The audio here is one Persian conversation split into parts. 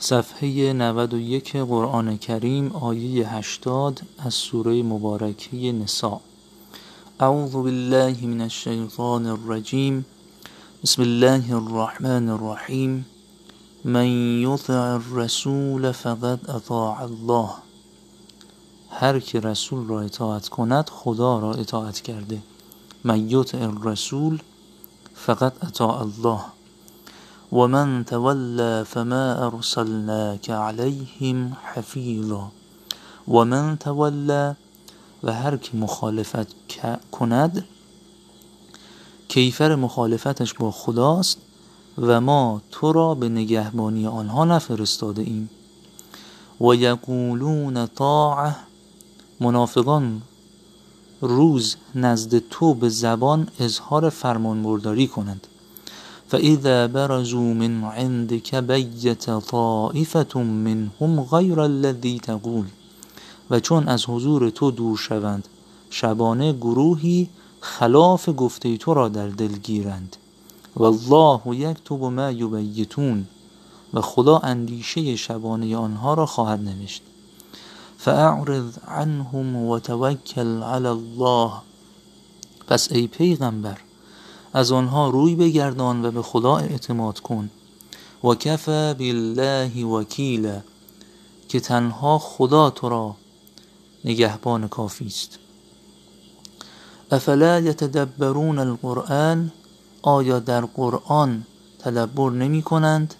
صفحه 91 قرآن کریم آیه 80 از سوره مبارکه نساء. اعوذ بالله من الشیطان الرجیم. بسم الله الرحمن الرحیم. من یطع الرسول فقد اطاع الله. هر که رسول را اطاعت کند خدا را اطاعت کرده. من یطع الرسول فقط اطاع الله. ومن تولى فما ارسلناك عليهم حفيظا ومن تولى و هر که مخالفت کند کیفر مخالفتش با خداست و ما تو را به نگهبانی آنها نفرستاده ایم. و یقولون طاعه منافقان روز نزد تو به زبان اظهار فرمانبرداری کنند. فإذا برزوا من عندك بيت طائفة منهم غیر الذي تقول و چون از حضور تو دور شوند شبانه گروهی خلاف گفته تو را در دل گیرند. والله یکتب ما یبیتون و خدا اندیشه شبانه آنها را خواهد نوشت. فاعرض عنهم و توکل علی الله. پس ای پیغمبر از آنها روی بگردان و به خدا اعتماد کن. و کفا بالله وکیلا که تنها خدا تو را نگهبان کافی است. افلا یتدبرون القرآن؟ آیا در قرآن تدبر نمی کنند؟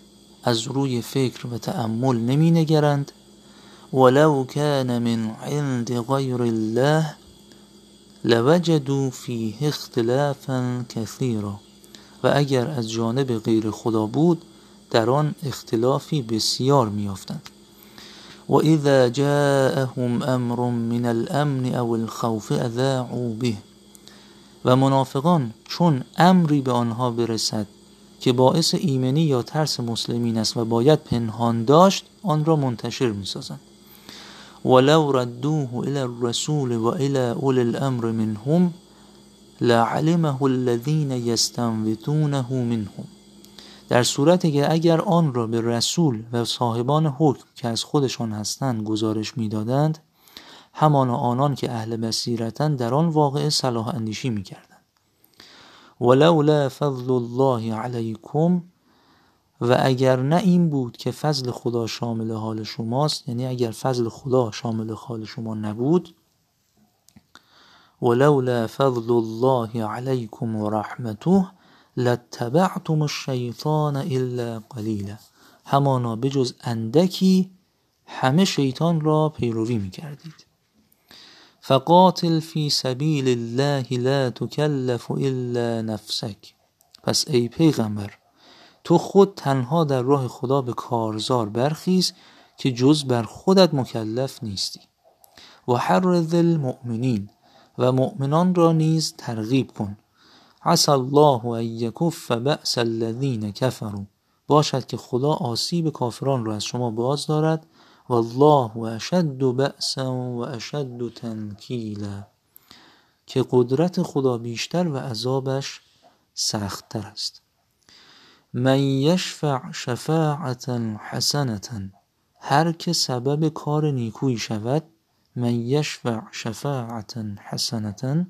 از روی فکر و تأمل نمی نگرند؟ ولو كان من عند غیر الله لوجدوا فیه اختلافا کثیرا. و اگر از جانب غیر خدا بود در آن اختلافی بسیار میافتند و اذا جاءهم امر من الامن او الخوف اذاعوا به. و منافقان چون امری به آنها برسد که باعث ایمنی یا ترس مسلمین است و باید پنهان داشت آن را منتشر می‌سازند. ولو ردوه الى الرسول و الى اول الامر منهم لعلمه الذين يستنبطونه منهم. در صورتی که اگر آن را به رسول و صاحبان حکم که از خودشان هستند گزارش می‌دادند همان آنان که اهل بصیرتند در آن واقع صلاح اندیشی می‌کردند. ولولا فضل الله علیکم و اگر نه این بود که فضل خدا شامل حال شماست یعنی اگر فضل خدا شامل حال شما نبود ولولا فضل الله علیکم و رحمته لاتبعتم الشیطان الا قلیلا. همانا بجز اندکی همه شیطان را پیروی می کردید فقاتل فی سبیل الله لا تکلف الا نفسک. پس ای پیغمبر تو خود تنها در راه خدا به کارزار برخیز که جز بر خودت مکلف نیستی. و حرض المؤمنین و مؤمنان را نیز ترغیب کن. عسى الله ان یکف بأس الذین کفروا. باشد که خدا آسیب کافران را از شما باز دارد. والله اشد بأسا و اشد تنکیلا. که قدرت خدا بیشتر و عذابش سختتر است. من یشفع شفاعتا حسنتا هر که سبب کار نیکویی شود من یشفع شفاعتا حسنتا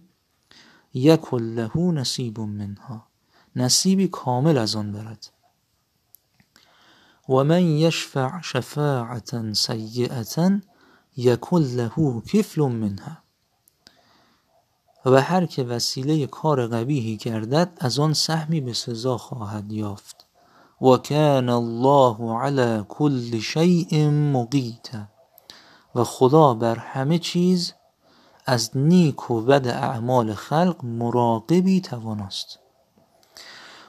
یکل له نصیب منها نصیبی کامل از آن برد. و من یشفع شفاعتا سیئتا یکل له کفل منها. و هر که وسیله کار قبیحی گردد از آن سهمی به سزا خواهد یافت. و کان الله علی کل شیء مقیتا. و خدا بر همه چیز از نیک و بد اعمال خلق مراقبی تواناست.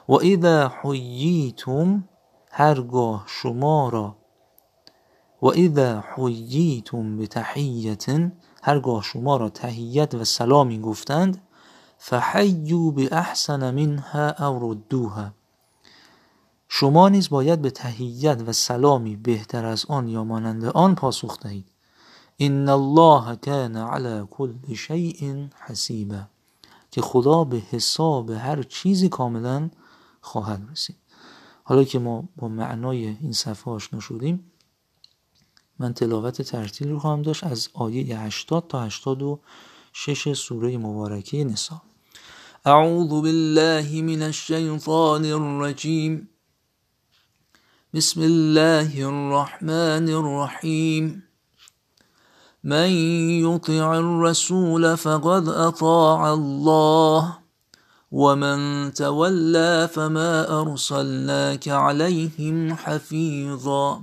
و اذا حییتم هرگاه شما را و اذا حییتم بتحیه هرگاه شما را تحیت و سلامی گفتند فحیو به احسن منها او ردوها. شما نیز باید به تحیت و سلامی بهتر از آن یا مانند آن پاسخ دهید. ان الله کان علی کل شیء حسیبا که خدا به حساب هر چیزی کاملا خواهد رسید. حالا که ما با معنای این صفحه آشنا شدیم من تلاوت ترتیل رو خواهم داشت از آیه 80 تا 86 سوره مبارکه نسا. اعوذ بالله من الشیطان الرجیم. بسم الله الرحمن الرحیم. من يطع الرسول فقد اطاع الله. ومن تولى فما أرسلناك عليهم حفيظا.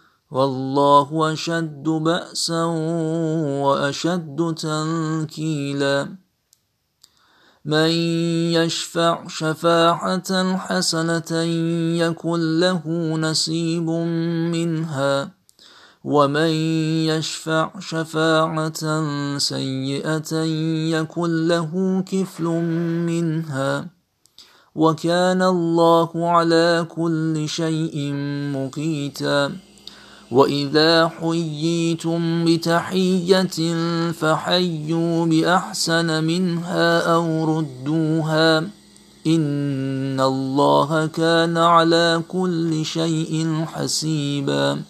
والله أشد بأسا وأشد تنكيلا. من يشفع شفاعة حسنة يكن له نصيب منها ومن يشفع شفاعة سيئة يكن له كفل منها. وكان الله على كل شيء مقيتا. واذا حييتم بتحيه فحيوا باحسن منها أو ردوها ان الله كان على كل شيء حسيبا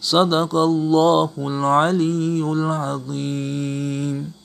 صدق الله العلي العظيم